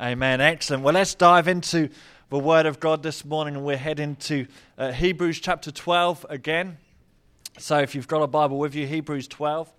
Amen. Excellent. Well, let's dive into the Word of God this morning, and we're heading to uh, Hebrews chapter 12 again. So, if you've got a Bible with you, Hebrews 12.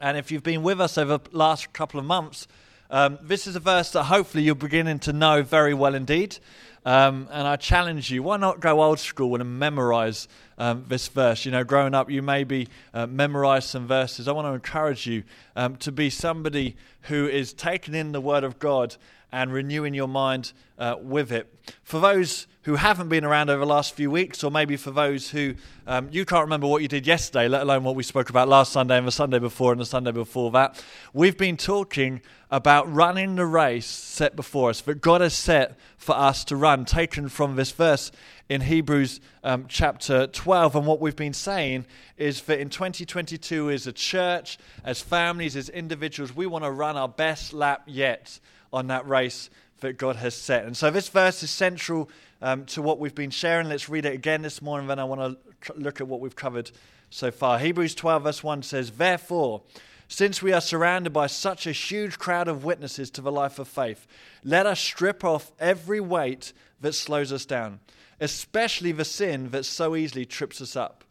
And if you've been with us over the last couple of months, um, this is a verse that hopefully you're beginning to know very well indeed. Um, and I challenge you, why not go old school and memorize um, this verse? You know, growing up, you maybe uh, memorize some verses. I want to encourage you um, to be somebody who is taking in the Word of God and renewing your mind uh, with it. For those who haven't been around over the last few weeks, or maybe for those who um, you can't remember what you did yesterday, let alone what we spoke about last Sunday and the Sunday before and the Sunday before that, we've been talking about running the race set before us that God has set for us to run, taken from this verse in Hebrews um, chapter 12. And what we've been saying is that in 2022, as a church, as families, as individuals, we want to run our best lap yet on that race that God has set. And so this verse is central um, to what we've been sharing. Let's read it again this morning, then I want to look at what we've covered so far. Hebrews 12, verse 1 says, Therefore, since we are surrounded by such a huge crowd of witnesses to the life of faith, let us strip off every weight that slows us down, especially the sin that so easily trips us up,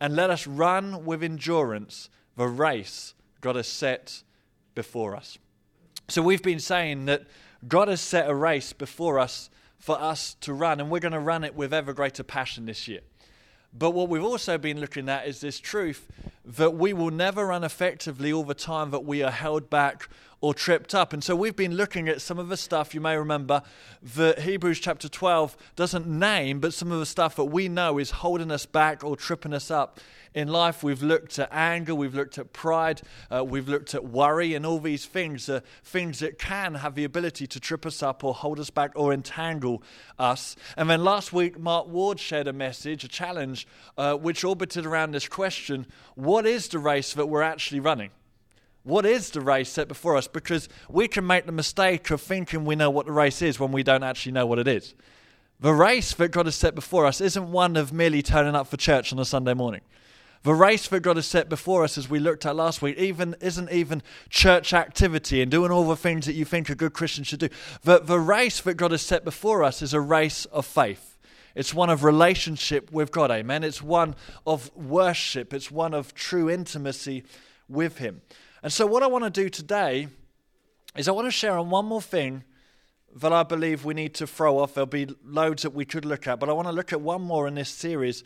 and let us run with endurance the race God has set before us. So we've been saying that God has set a race before us for us to run, and we're going to run it with ever greater passion this year. But what we've also been looking at is this truth that we will never run effectively all the time that we are held back or tripped up. And so we've been looking at some of the stuff you may remember that Hebrews chapter 12 doesn't name, but some of the stuff that we know is holding us back or tripping us up in life. We've looked at anger, we've looked at pride, uh, we've looked at worry, and all these things are things that can have the ability to trip us up or hold us back or entangle us. And then last week, Mark Ward shared a message, a challenge, uh, which orbited around this question what is the race that we're actually running? What is the race set before us? Because we can make the mistake of thinking we know what the race is when we don't actually know what it is. The race that God has set before us isn't one of merely turning up for church on a Sunday morning. The race that God has set before us, as we looked at last week, even isn't even church activity and doing all the things that you think a good Christian should do. The, the race that God has set before us is a race of faith. It's one of relationship with God, amen. It's one of worship. It's one of true intimacy with Him. And so, what I want to do today is I want to share on one more thing that I believe we need to throw off. There'll be loads that we could look at, but I want to look at one more in this series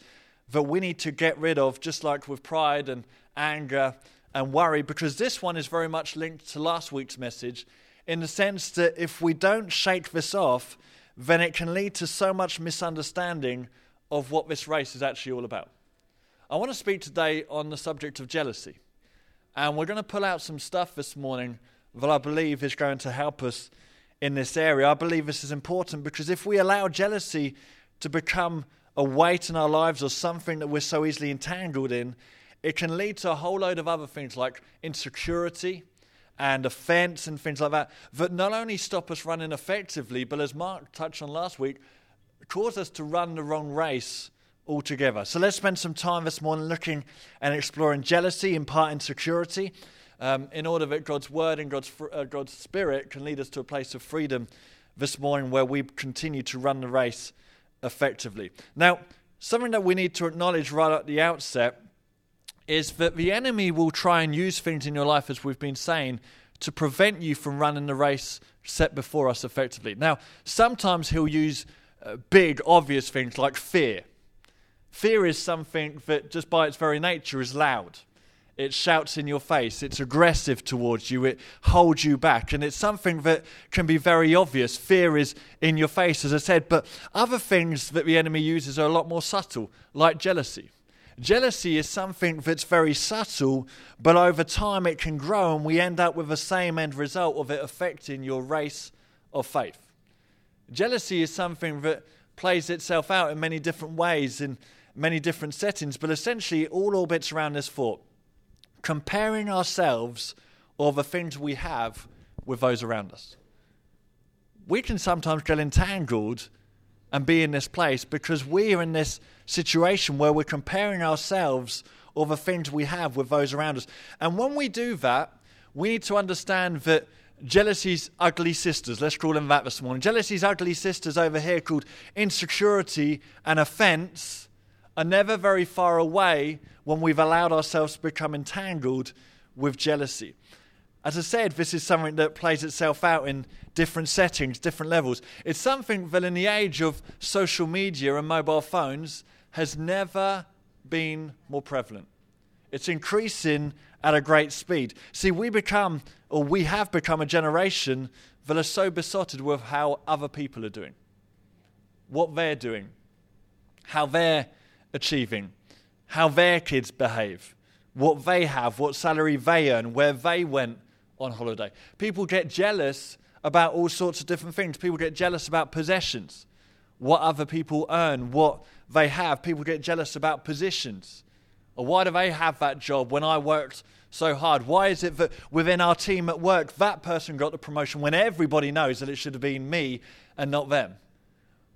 that we need to get rid of, just like with pride and anger and worry, because this one is very much linked to last week's message in the sense that if we don't shake this off, then it can lead to so much misunderstanding of what this race is actually all about. I want to speak today on the subject of jealousy. And we're going to pull out some stuff this morning that I believe is going to help us in this area. I believe this is important because if we allow jealousy to become a weight in our lives or something that we're so easily entangled in, it can lead to a whole load of other things like insecurity and offense and things like that that not only stop us running effectively, but as Mark touched on last week, cause us to run the wrong race altogether. So let's spend some time this morning looking and exploring jealousy, in part insecurity, um, in order that God's word and God's, uh, God's spirit can lead us to a place of freedom this morning where we continue to run the race effectively. Now, something that we need to acknowledge right at the outset is that the enemy will try and use things in your life, as we've been saying, to prevent you from running the race set before us effectively. Now, sometimes he'll use uh, big, obvious things like fear Fear is something that, just by its very nature, is loud. It shouts in your face. It's aggressive towards you. It holds you back. And it's something that can be very obvious. Fear is in your face, as I said. But other things that the enemy uses are a lot more subtle, like jealousy. Jealousy is something that's very subtle, but over time it can grow, and we end up with the same end result of it affecting your race of faith. Jealousy is something that plays itself out in many different ways. And many different settings, but essentially all orbits around this thought comparing ourselves or the things we have with those around us. We can sometimes get entangled and be in this place because we are in this situation where we're comparing ourselves or the things we have with those around us. And when we do that, we need to understand that jealousy's ugly sisters. Let's call them that this morning. Jealousy's ugly sisters over here, called insecurity and offense, are never very far away when we've allowed ourselves to become entangled with jealousy. As I said, this is something that plays itself out in different settings, different levels. It's something that, in the age of social media and mobile phones, has never been more prevalent. It's increasing at a great speed. See, we become, or we have become, a generation that are so besotted with how other people are doing, what they're doing, how they're achieving, how their kids behave, what they have, what salary they earn, where they went on holiday. People get jealous about all sorts of different things. People get jealous about possessions, what other people earn, what they have. People get jealous about positions. Why do they have that job when I worked so hard? Why is it that within our team at work that person got the promotion when everybody knows that it should have been me and not them?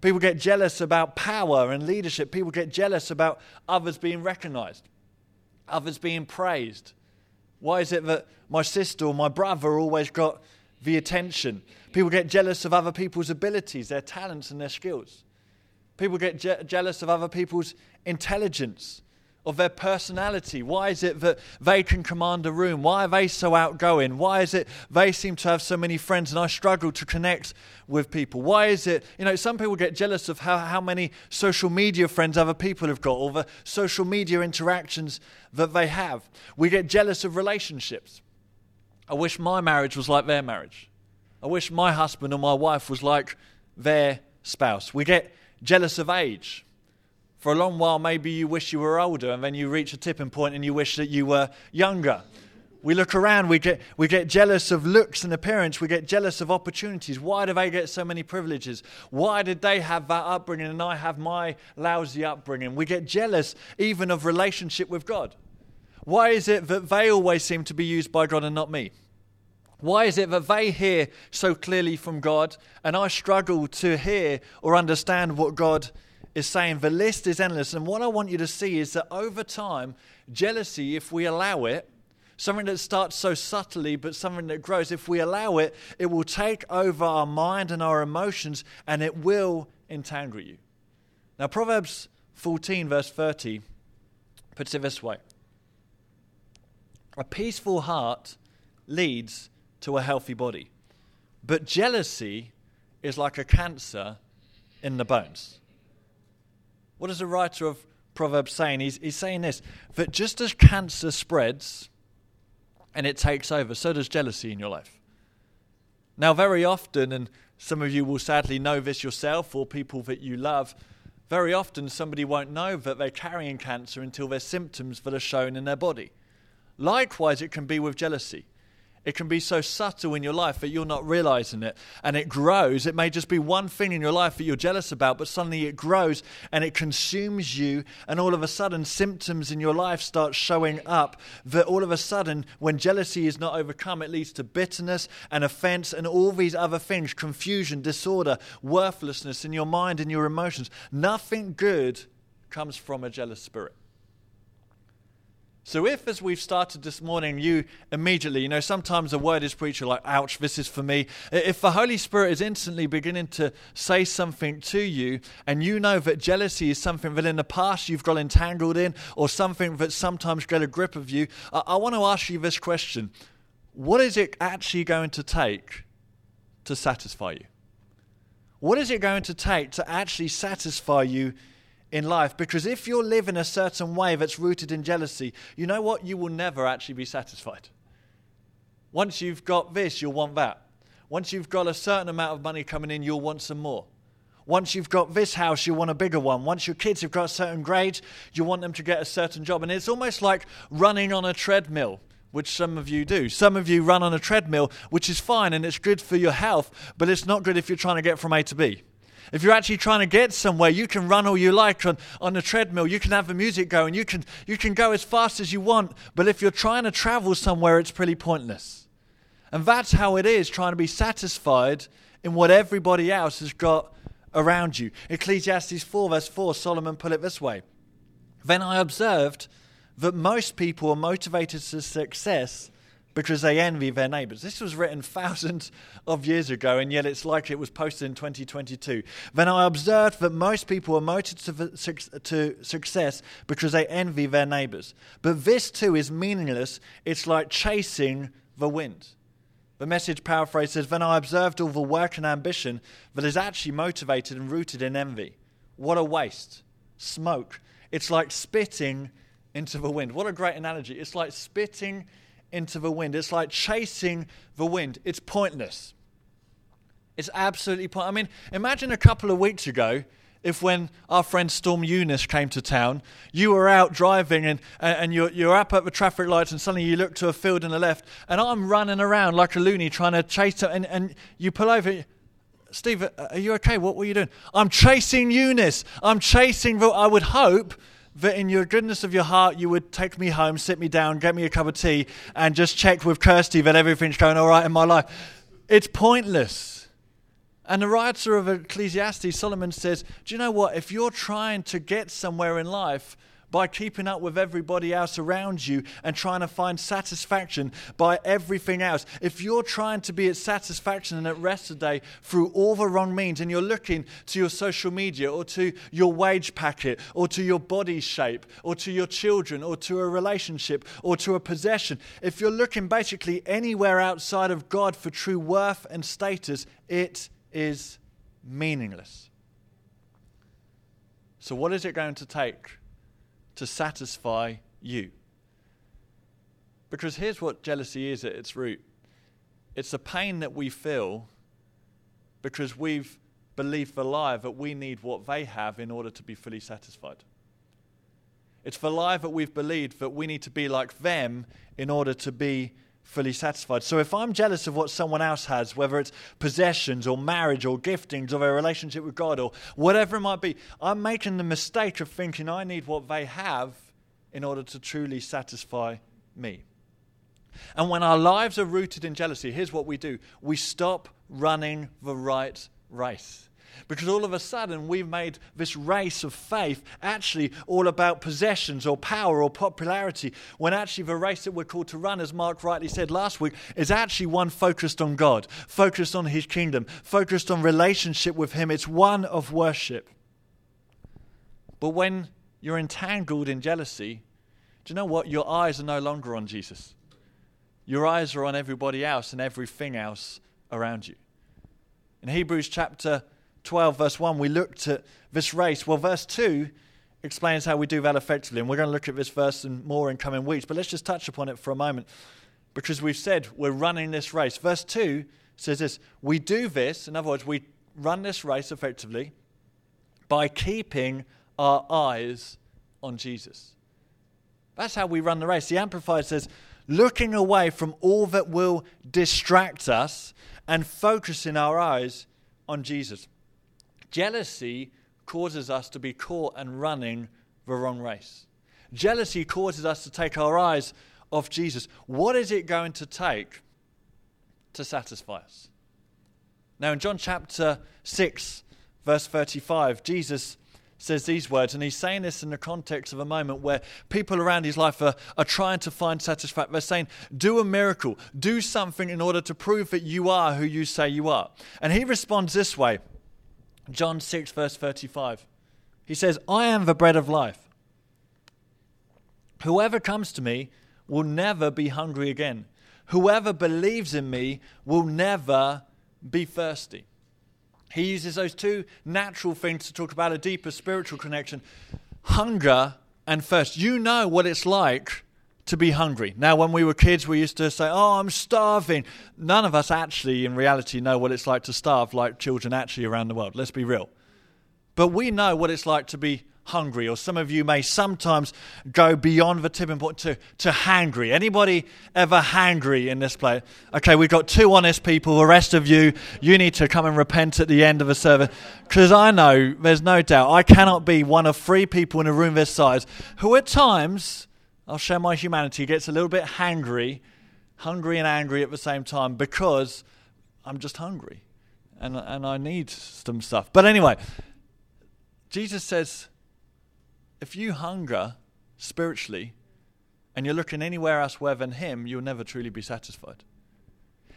People get jealous about power and leadership. People get jealous about others being recognized, others being praised. Why is it that my sister or my brother always got the attention? People get jealous of other people's abilities, their talents, and their skills. People get je- jealous of other people's intelligence of their personality? Why is it that they can command a room? Why are they so outgoing? Why is it they seem to have so many friends and I struggle to connect with people? Why is it, you know, some people get jealous of how, how many social media friends other people have got or the social media interactions that they have. We get jealous of relationships. I wish my marriage was like their marriage. I wish my husband or my wife was like their spouse. We get jealous of age. For a long while, maybe you wish you were older, and then you reach a tipping point and you wish that you were younger. We look around, we get, we get jealous of looks and appearance, we get jealous of opportunities. Why do they get so many privileges? Why did they have that upbringing and I have my lousy upbringing? We get jealous even of relationship with God. Why is it that they always seem to be used by God and not me? Why is it that they hear so clearly from God and I struggle to hear or understand what God is saying the list is endless. And what I want you to see is that over time, jealousy, if we allow it, something that starts so subtly but something that grows, if we allow it, it will take over our mind and our emotions and it will entangle you. Now, Proverbs 14, verse 30, puts it this way A peaceful heart leads to a healthy body, but jealousy is like a cancer in the bones. What is the writer of Proverbs saying? He's, he's saying this that just as cancer spreads and it takes over, so does jealousy in your life. Now, very often, and some of you will sadly know this yourself or people that you love, very often somebody won't know that they're carrying cancer until there's symptoms that are shown in their body. Likewise, it can be with jealousy. It can be so subtle in your life that you're not realizing it. And it grows. It may just be one thing in your life that you're jealous about, but suddenly it grows and it consumes you. And all of a sudden, symptoms in your life start showing up. That all of a sudden, when jealousy is not overcome, it leads to bitterness and offense and all these other things confusion, disorder, worthlessness in your mind and your emotions. Nothing good comes from a jealous spirit. So, if as we've started this morning, you immediately, you know, sometimes a word is preached, like, ouch, this is for me. If the Holy Spirit is instantly beginning to say something to you, and you know that jealousy is something that in the past you've got entangled in, or something that sometimes get a grip of you, I, I want to ask you this question What is it actually going to take to satisfy you? What is it going to take to actually satisfy you in life because if you live in a certain way that's rooted in jealousy, you know what? You will never actually be satisfied. Once you've got this, you'll want that. Once you've got a certain amount of money coming in, you'll want some more. Once you've got this house, you want a bigger one. Once your kids have got a certain grade, you want them to get a certain job. And it's almost like running on a treadmill, which some of you do. Some of you run on a treadmill, which is fine and it's good for your health, but it's not good if you're trying to get from A to B. If you're actually trying to get somewhere, you can run all you like on, on the treadmill. You can have the music going. You can, you can go as fast as you want. But if you're trying to travel somewhere, it's pretty pointless. And that's how it is trying to be satisfied in what everybody else has got around you. Ecclesiastes 4, verse 4, Solomon put it this way Then I observed that most people are motivated to success because they envy their neighbors. This was written thousands of years ago, and yet it's like it was posted in 2022. Then I observed that most people are motivated to success because they envy their neighbors. But this too is meaningless. It's like chasing the wind. The message paraphrase says, Then I observed all the work and ambition that is actually motivated and rooted in envy. What a waste. Smoke. It's like spitting into the wind. What a great analogy. It's like spitting into the wind. It's like chasing the wind. It's pointless. It's absolutely pointless. I mean, imagine a couple of weeks ago if when our friend Storm Eunice came to town, you were out driving and, and you're, you're up at the traffic lights and suddenly you look to a field on the left and I'm running around like a loony trying to chase her and, and you pull over. Steve, are you okay? What were you doing? I'm chasing Eunice. I'm chasing I would hope that in your goodness of your heart you would take me home, sit me down, get me a cup of tea, and just check with Kirsty that everything's going all right in my life. It's pointless. And the writer of Ecclesiastes, Solomon says, Do you know what? If you're trying to get somewhere in life, by keeping up with everybody else around you and trying to find satisfaction by everything else. If you're trying to be at satisfaction and at rest today through all the wrong means and you're looking to your social media or to your wage packet or to your body shape or to your children or to a relationship or to a possession, if you're looking basically anywhere outside of God for true worth and status, it is meaningless. So, what is it going to take to satisfy you. Because here's what jealousy is at its root it's a pain that we feel because we've believed the lie that we need what they have in order to be fully satisfied. It's the lie that we've believed that we need to be like them in order to be fully satisfied. So if I'm jealous of what someone else has, whether it's possessions or marriage or giftings or a relationship with God or whatever it might be, I'm making the mistake of thinking I need what they have in order to truly satisfy me. And when our lives are rooted in jealousy, here's what we do we stop running the right race. Because all of a sudden, we've made this race of faith actually all about possessions or power or popularity, when actually the race that we're called to run, as Mark rightly said last week, is actually one focused on God, focused on His kingdom, focused on relationship with Him. It's one of worship. But when you're entangled in jealousy, do you know what? Your eyes are no longer on Jesus. Your eyes are on everybody else and everything else around you. In Hebrews chapter 12, verse 1, we looked at this race. Well, verse 2 explains how we do that effectively. And we're going to look at this verse and more in coming weeks. But let's just touch upon it for a moment because we've said we're running this race. Verse 2 says this We do this, in other words, we run this race effectively by keeping our eyes on Jesus. That's how we run the race. The Amplified says, looking away from all that will distract us and focusing our eyes on Jesus. Jealousy causes us to be caught and running the wrong race. Jealousy causes us to take our eyes off Jesus. What is it going to take to satisfy us? Now, in John chapter 6, verse 35, Jesus says these words, and he's saying this in the context of a moment where people around his life are, are trying to find satisfaction. They're saying, Do a miracle, do something in order to prove that you are who you say you are. And he responds this way John 6, verse 35. He says, I am the bread of life. Whoever comes to me will never be hungry again. Whoever believes in me will never be thirsty. He uses those two natural things to talk about a deeper spiritual connection hunger and thirst. You know what it's like to be hungry. Now, when we were kids, we used to say, Oh, I'm starving. None of us actually, in reality, know what it's like to starve like children actually around the world. Let's be real. But we know what it's like to be hungry, or some of you may sometimes go beyond the tipping point to, to hangry. Anybody ever hangry in this place? Okay, we've got two honest people. The rest of you, you need to come and repent at the end of the service. Because I know, there's no doubt, I cannot be one of three people in a room this size who at times I'll share my humanity, gets a little bit hangry, hungry and angry at the same time because I'm just hungry and, and I need some stuff. But anyway, Jesus says, if you hunger spiritually, and you're looking anywhere elsewhere than Him, you'll never truly be satisfied.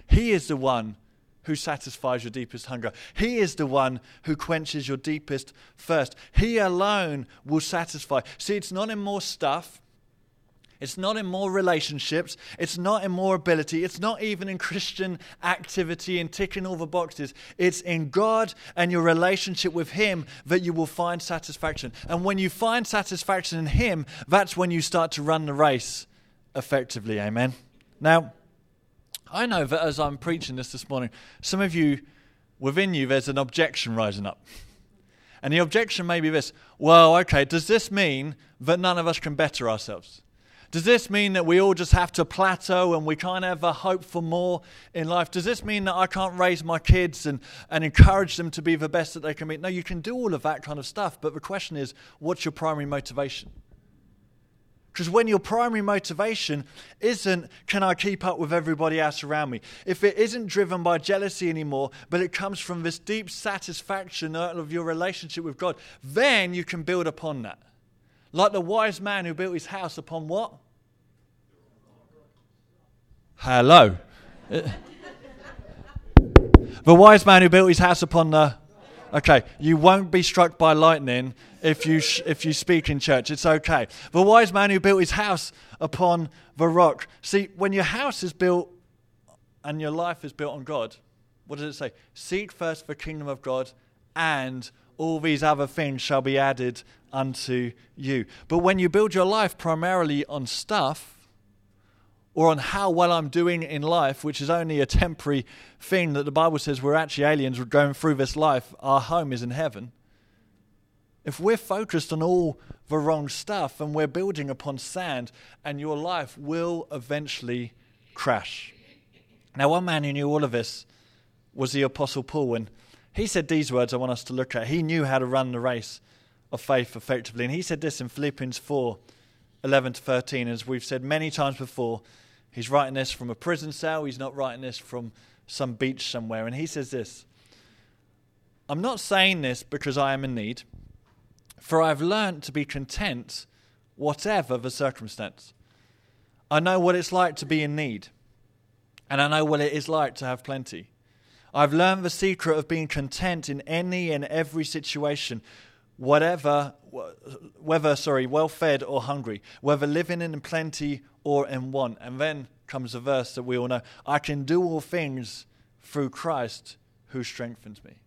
He is the one who satisfies your deepest hunger. He is the one who quenches your deepest thirst. He alone will satisfy. See, it's not in more stuff. It's not in more relationships. It's not in more ability. It's not even in Christian activity and ticking all the boxes. It's in God and your relationship with Him that you will find satisfaction. And when you find satisfaction in Him, that's when you start to run the race effectively. Amen. Now, I know that as I'm preaching this this morning, some of you, within you, there's an objection rising up. And the objection may be this well, okay, does this mean that none of us can better ourselves? Does this mean that we all just have to plateau and we can't ever hope for more in life? Does this mean that I can't raise my kids and, and encourage them to be the best that they can be? No, you can do all of that kind of stuff, but the question is what's your primary motivation? Because when your primary motivation isn't, can I keep up with everybody else around me? If it isn't driven by jealousy anymore, but it comes from this deep satisfaction of your relationship with God, then you can build upon that. Like the wise man who built his house upon what? Hello. the wise man who built his house upon the Okay, you won't be struck by lightning if you, sh- if you speak in church. It's okay. The wise man who built his house upon the rock. See, when your house is built and your life is built on God, what does it say? Seek first the kingdom of God, and all these other things shall be added unto you. But when you build your life primarily on stuff, or on how well I'm doing in life, which is only a temporary thing that the Bible says we're actually aliens, we're going through this life, our home is in heaven. If we're focused on all the wrong stuff and we're building upon sand, and your life will eventually crash. Now, one man who knew all of this was the Apostle Paul, and he said these words I want us to look at. He knew how to run the race of faith effectively, and he said this in Philippians 4 11 to 13, as we've said many times before. He's writing this from a prison cell, he's not writing this from some beach somewhere. And he says this I'm not saying this because I am in need, for I have learned to be content whatever the circumstance. I know what it's like to be in need, and I know what it is like to have plenty. I've learned the secret of being content in any and every situation, whatever, whether, sorry, well fed or hungry, whether living in plenty or in want. And then comes the verse that we all know I can do all things through Christ who strengthens me.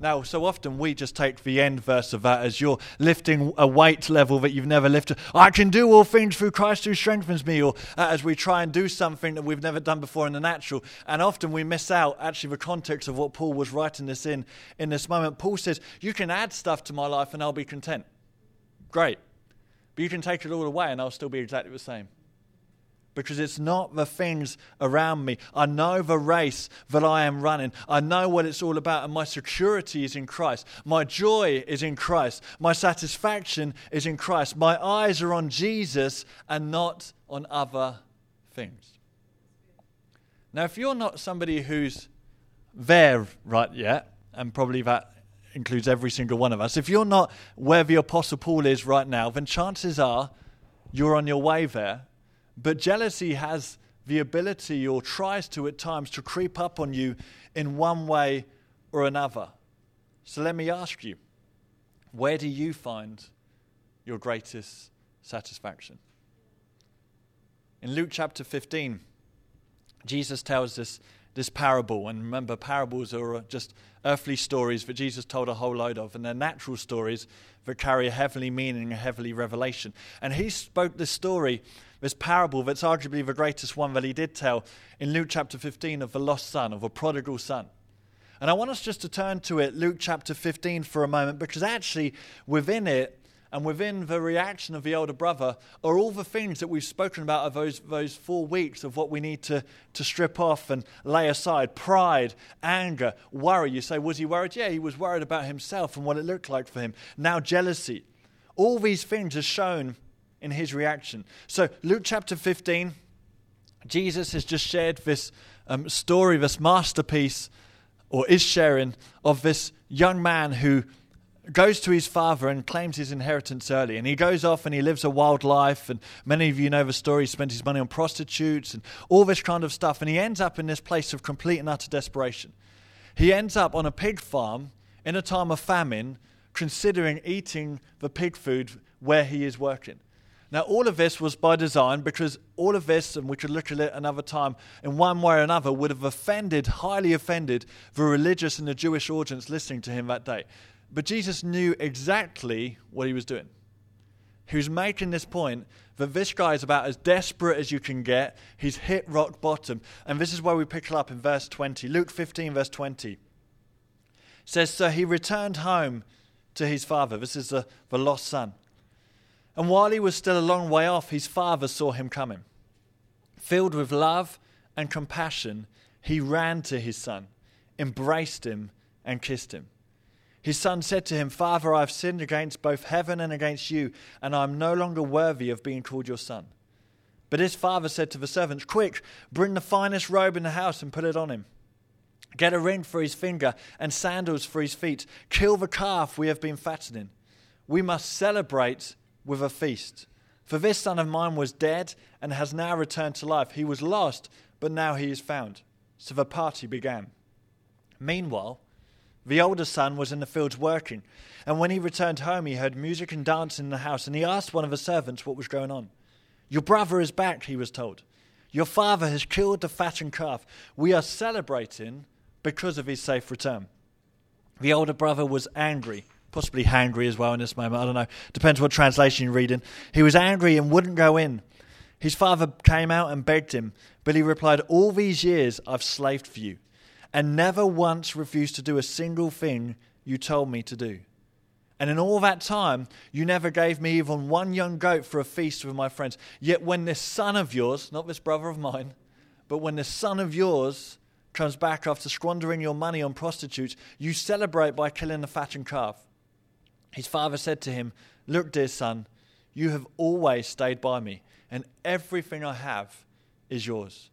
Now, so often we just take the end verse of that as you're lifting a weight level that you've never lifted. I can do all things through Christ who strengthens me, or uh, as we try and do something that we've never done before in the natural. And often we miss out actually the context of what Paul was writing this in in this moment. Paul says, You can add stuff to my life and I'll be content. Great. But you can take it all away and I'll still be exactly the same because it's not the things around me. I know the race that I am running. I know what it's all about, and my security is in Christ. My joy is in Christ. My satisfaction is in Christ. My eyes are on Jesus and not on other things. Now, if you're not somebody who's there right yet, and probably that includes every single one of us, if you're not where the Apostle Paul is right now, then chances are you're on your way there but jealousy has the ability, or tries to at times, to creep up on you in one way or another. So let me ask you where do you find your greatest satisfaction? In Luke chapter 15, Jesus tells us this parable. And remember, parables are just earthly stories that Jesus told a whole load of, and they're natural stories that carry a heavenly meaning, a heavenly revelation. And he spoke this story this parable that's arguably the greatest one that he did tell in Luke chapter 15 of the lost son, of a prodigal son. And I want us just to turn to it, Luke chapter 15, for a moment, because actually within it and within the reaction of the elder brother are all the things that we've spoken about of those, those four weeks of what we need to, to strip off and lay aside pride, anger, worry. You say, was he worried? Yeah, he was worried about himself and what it looked like for him. Now, jealousy. All these things are shown in his reaction. So, Luke chapter 15, Jesus has just shared this um, story, this masterpiece, or is sharing, of this young man who goes to his father and claims his inheritance early. And he goes off and he lives a wild life. And many of you know the story. He spent his money on prostitutes and all this kind of stuff. And he ends up in this place of complete and utter desperation. He ends up on a pig farm in a time of famine, considering eating the pig food where he is working. Now, all of this was by design because all of this, and we could look at it another time, in one way or another, would have offended, highly offended, the religious and the Jewish audience listening to him that day. But Jesus knew exactly what he was doing. He was making this point that this guy is about as desperate as you can get. He's hit rock bottom. And this is where we pick it up in verse 20. Luke 15, verse 20 says, So he returned home to his father. This is the, the lost son. And while he was still a long way off, his father saw him coming. Filled with love and compassion, he ran to his son, embraced him, and kissed him. His son said to him, Father, I have sinned against both heaven and against you, and I am no longer worthy of being called your son. But his father said to the servants, Quick, bring the finest robe in the house and put it on him. Get a ring for his finger and sandals for his feet. Kill the calf we have been fattening. We must celebrate with a feast. For this son of mine was dead and has now returned to life. He was lost, but now he is found. So the party began. Meanwhile, the older son was in the fields working, and when he returned home, he heard music and dancing in the house, and he asked one of the servants what was going on. Your brother is back, he was told. Your father has killed the fattened calf. We are celebrating because of his safe return. The older brother was angry possibly hangry as well in this moment. I don't know. Depends what translation you're reading. He was angry and wouldn't go in. His father came out and begged him, but he replied, All these years I've slaved for you, and never once refused to do a single thing you told me to do. And in all that time, you never gave me even one young goat for a feast with my friends. Yet when this son of yours, not this brother of mine, but when this son of yours comes back after squandering your money on prostitutes, you celebrate by killing the fattened calf. His father said to him, Look, dear son, you have always stayed by me, and everything I have is yours.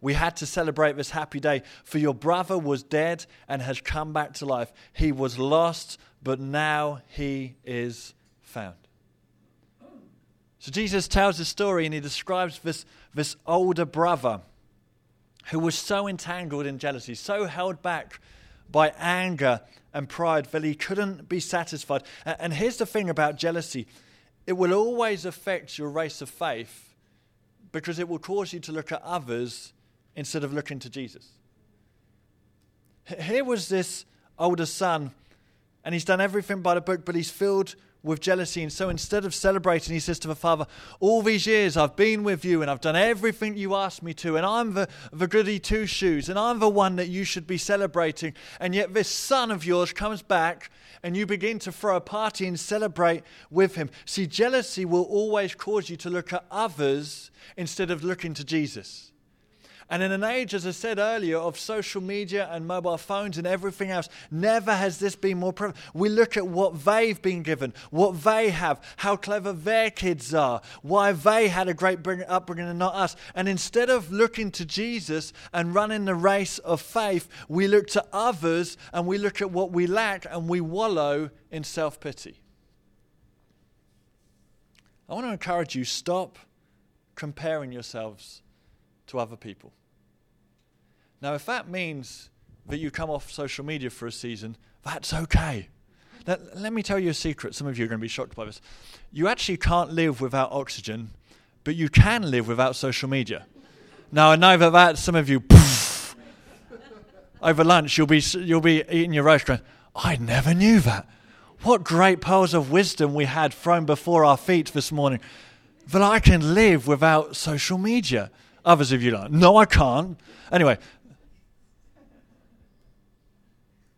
We had to celebrate this happy day, for your brother was dead and has come back to life. He was lost, but now he is found. So Jesus tells the story and he describes this, this older brother who was so entangled in jealousy, so held back by anger and pride that he couldn't be satisfied. And here's the thing about jealousy it will always affect your race of faith because it will cause you to look at others instead of looking to Jesus. Here was this older son, and he's done everything by the book, but he's filled with jealousy. And so instead of celebrating, he says to the father, All these years I've been with you and I've done everything you asked me to, and I'm the, the goody two shoes, and I'm the one that you should be celebrating. And yet this son of yours comes back and you begin to throw a party and celebrate with him. See, jealousy will always cause you to look at others instead of looking to Jesus. And in an age, as I said earlier, of social media and mobile phones and everything else, never has this been more prevalent. We look at what they've been given, what they have, how clever their kids are, why they had a great upbringing and not us. And instead of looking to Jesus and running the race of faith, we look to others and we look at what we lack and we wallow in self pity. I want to encourage you stop comparing yourselves to other people. Now, if that means that you come off social media for a season, that's okay. Now, let me tell you a secret. Some of you are going to be shocked by this. You actually can't live without oxygen, but you can live without social media. Now, I know that, that some of you, poof, over lunch, you'll be, you'll be eating your roast going, I never knew that. What great pearls of wisdom we had thrown before our feet this morning. That I can live without social media. Others of you are like, no, I can't. Anyway,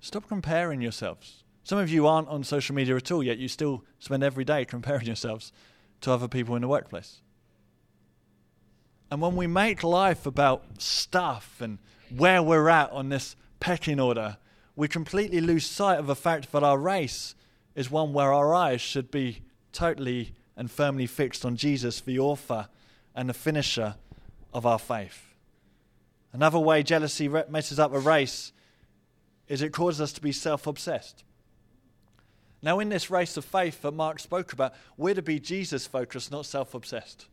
Stop comparing yourselves. Some of you aren't on social media at all, yet you still spend every day comparing yourselves to other people in the workplace. And when we make life about stuff and where we're at on this pecking order, we completely lose sight of the fact that our race is one where our eyes should be totally and firmly fixed on Jesus, the author and the finisher of our faith. Another way jealousy messes up a race is it causes us to be self obsessed. Now, in this race of faith that Mark spoke about, we're to be Jesus focused, not self obsessed.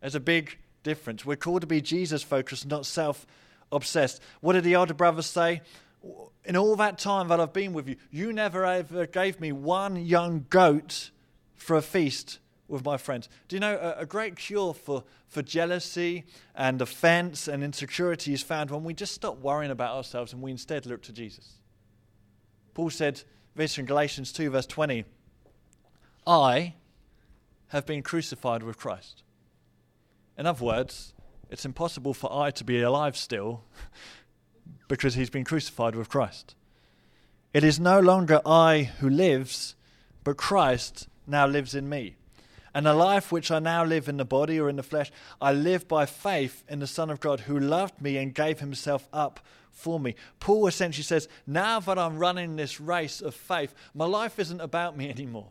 There's a big difference. We're called to be Jesus focused, not self obsessed. What did the older brothers say? In all that time that I've been with you, you never ever gave me one young goat for a feast with my friends. Do you know a, a, great cure for, for jealousy and offense and insecurity is found when we just stop worrying about ourselves and we instead look to Jesus? Paul said this in Galatians 2, verse 20 I have been crucified with Christ. In other words, it's impossible for I to be alive still because he's been crucified with Christ. It is no longer I who lives, but Christ now lives in me. And the life which I now live in the body or in the flesh, I live by faith in the Son of God who loved me and gave himself up for me. Paul essentially says, Now that I'm running this race of faith, my life isn't about me anymore.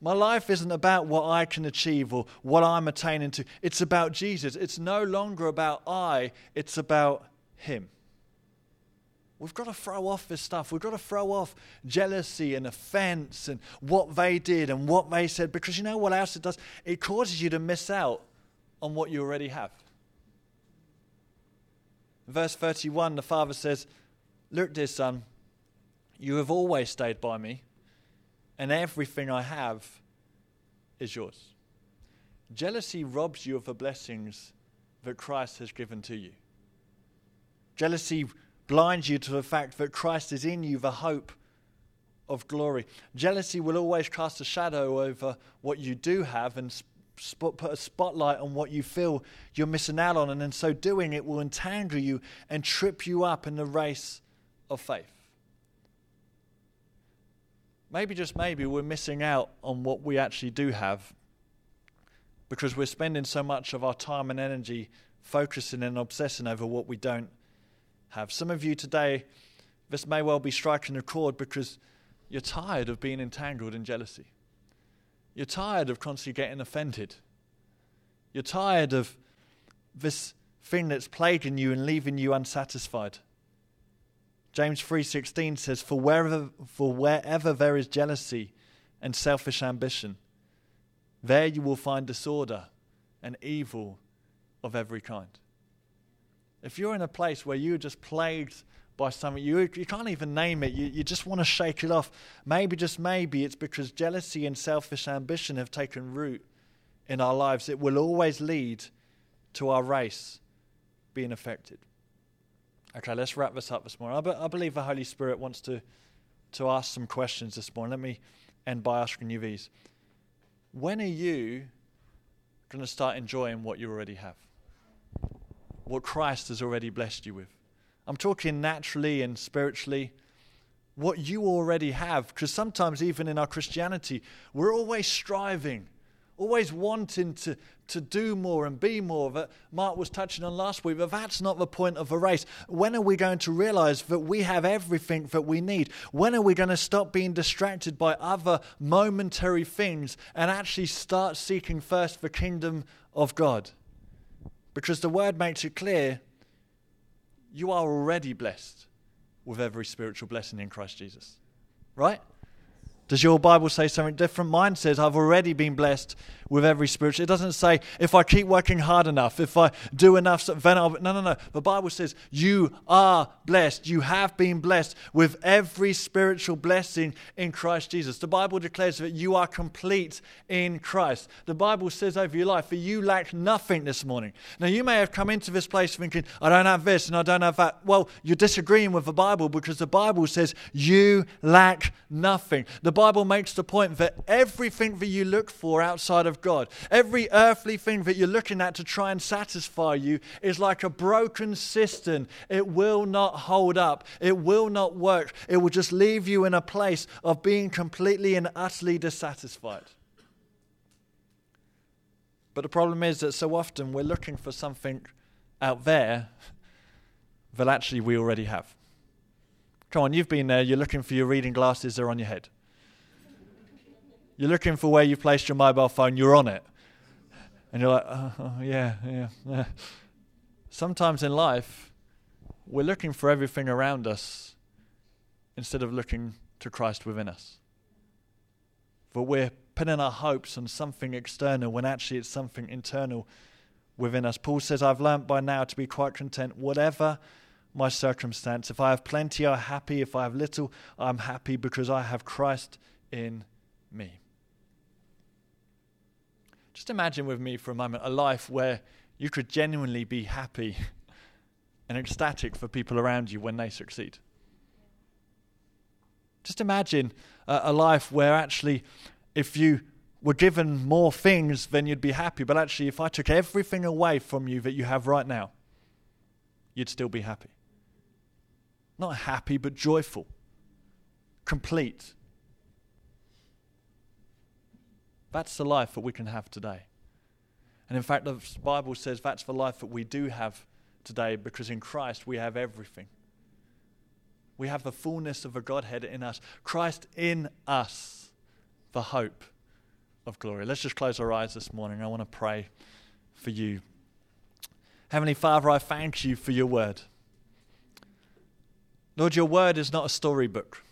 My life isn't about what I can achieve or what I'm attaining to. It's about Jesus. It's no longer about I, it's about Him. We've got to throw off this stuff. We've got to throw off jealousy and offense and what they did and what they said because you know what else it does? It causes you to miss out on what you already have. Verse 31, the father says, Look, dear son, you have always stayed by me, and everything I have is yours. Jealousy robs you of the blessings that Christ has given to you. Jealousy blinds you to the fact that Christ is in you, the hope of glory. Jealousy will always cast a shadow over what you do have and sp- put a spotlight on what you feel you're missing out on, and in so doing, it will entangle you and trip you up in the race of faith. Maybe, just maybe, we're missing out on what we actually do have because we're spending so much of our time and energy focusing and obsessing over what we don't have. Some of you today, this may well be striking a chord because you're tired of being entangled in jealousy. You're tired of constantly getting offended. You're tired of this thing that's plaguing you and leaving you unsatisfied. James 3:16 says for wherever for wherever there is jealousy and selfish ambition there you will find disorder and evil of every kind. If you're in a place where you're just plagued by something, you, you can't even name it, you, you just want to shake it off, maybe, just maybe, it's because jealousy and selfish ambition have taken root in our lives. It will always lead to our race being affected. Okay, let's wrap this up this morning. I, be, I believe the Holy Spirit wants to, to ask some questions this morning. Let me end by asking you these. When are you going to start enjoying what you already have? What Christ has already blessed you with. I'm talking naturally and spiritually, what you already have. Because sometimes, even in our Christianity, we're always striving, always wanting to, to do more and be more. That Mark was touching on last week, but that's not the point of a race. When are we going to realize that we have everything that we need? When are we going to stop being distracted by other momentary things and actually start seeking first the kingdom of God? Because the word makes it clear you are already blessed with every spiritual blessing in Christ Jesus. Right? Does your Bible say something different? Mine says, I've already been blessed with every spiritual. It doesn't say, if I keep working hard enough, if I do enough, then I'll. No, no, no. The Bible says, you are blessed. You have been blessed with every spiritual blessing in Christ Jesus. The Bible declares that you are complete in Christ. The Bible says over your life that you lack nothing this morning. Now, you may have come into this place thinking, I don't have this and I don't have that. Well, you're disagreeing with the Bible because the Bible says you lack nothing. The Bible makes the point that everything that you look for outside of God, every earthly thing that you're looking at to try and satisfy you, is like a broken cistern. It will not hold up, it will not work. It will just leave you in a place of being completely and utterly dissatisfied. But the problem is that so often we're looking for something out there that actually we already have. Come on, you've been there, you're looking for your reading glasses, they're on your head. You're looking for where you placed your mobile phone, you're on it. And you're like, oh, yeah, yeah, yeah. Sometimes in life, we're looking for everything around us instead of looking to Christ within us. But we're pinning our hopes on something external when actually it's something internal within us. Paul says, I've learnt by now to be quite content, whatever my circumstance. If I have plenty, I'm happy. If I have little, I'm happy because I have Christ in me. Just imagine with me for a moment a life where you could genuinely be happy and ecstatic for people around you when they succeed. Just imagine a, a life where actually, if you were given more things, then you'd be happy. But actually, if I took everything away from you that you have right now, you'd still be happy. Not happy, but joyful, complete. That's the life that we can have today. And in fact, the Bible says that's the life that we do have today because in Christ we have everything. We have the fullness of the Godhead in us. Christ in us, the hope of glory. Let's just close our eyes this morning. I want to pray for you. Heavenly Father, I thank you for your word. Lord, your word is not a storybook.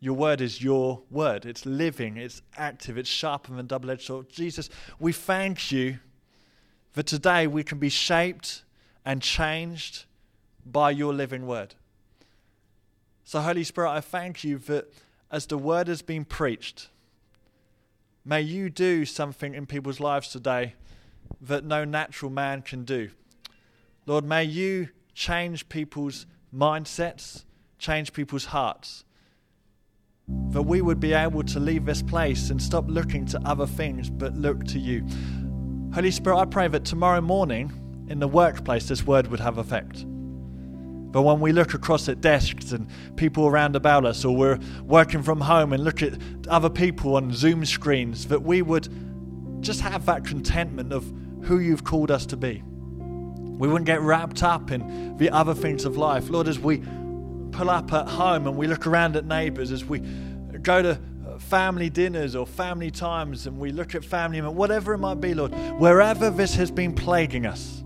Your word is your word. It's living, it's active, it's sharper than double edged sword. Jesus, we thank you that today we can be shaped and changed by your living word. So, Holy Spirit, I thank you that as the word has been preached, may you do something in people's lives today that no natural man can do. Lord, may you change people's mindsets, change people's hearts. That we would be able to leave this place and stop looking to other things but look to you. Holy Spirit, I pray that tomorrow morning in the workplace this word would have effect. But when we look across at desks and people around about us, or we're working from home and look at other people on Zoom screens, that we would just have that contentment of who you've called us to be. We wouldn't get wrapped up in the other things of life. Lord, as we pull up at home and we look around at neighbors, as we go to family dinners or family times and we look at family, and whatever it might be, Lord, wherever this has been plaguing us,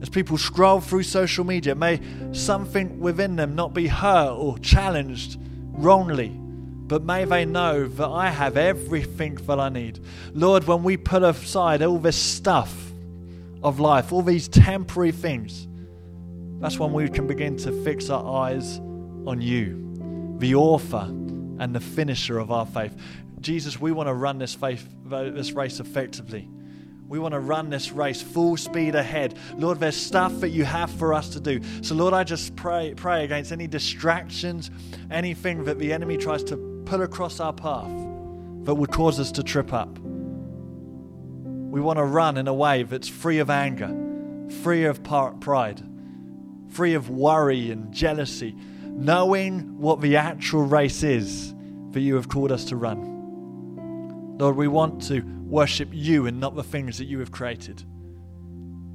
as people scroll through social media, may something within them not be hurt or challenged wrongly, but may they know that I have everything that I need. Lord, when we put aside all this stuff of life, all these temporary things, that's when we can begin to fix our eyes on you, the author and the finisher of our faith. Jesus, we want to run this faith, this race effectively. We want to run this race full speed ahead. Lord, there's stuff that you have for us to do. So, Lord, I just pray, pray against any distractions, anything that the enemy tries to put across our path that would cause us to trip up. We want to run in a way that's free of anger, free of pride, free of worry and jealousy, knowing what the actual race is that you have called us to run. Lord, we want to worship you and not the things that you have created.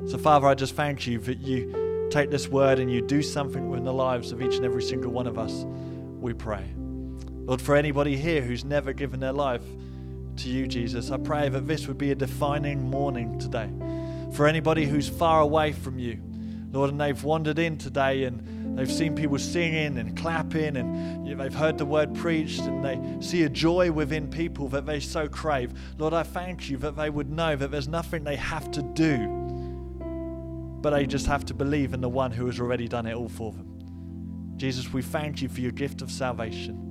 So, Father, I just thank you that you take this word and you do something in the lives of each and every single one of us. We pray. Lord, for anybody here who's never given their life to you, Jesus, I pray that this would be a defining morning today. For anybody who's far away from you, Lord, and they've wandered in today and They've seen people singing and clapping, and they've heard the word preached, and they see a joy within people that they so crave. Lord, I thank you that they would know that there's nothing they have to do, but they just have to believe in the one who has already done it all for them. Jesus, we thank you for your gift of salvation.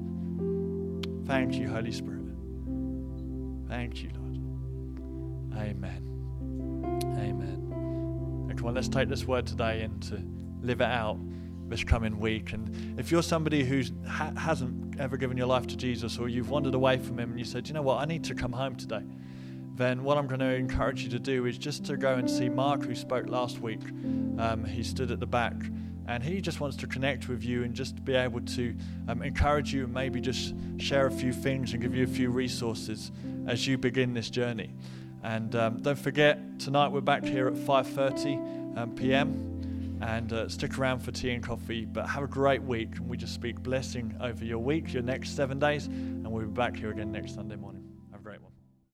Thank you, Holy Spirit. Thank you, Lord. Amen. Come let's take this word today and to live it out this coming week. And if you're somebody who ha- hasn't ever given your life to Jesus or you've wandered away from Him and you said, you know what, I need to come home today, then what I'm going to encourage you to do is just to go and see Mark, who spoke last week. Um, he stood at the back and he just wants to connect with you and just be able to um, encourage you and maybe just share a few things and give you a few resources as you begin this journey. And um, don't forget, tonight we're back here at 5:30 um, p.m and uh, stick around for tea and coffee. But have a great week. And we just speak blessing over your week, your next seven days, and we'll be back here again next Sunday morning.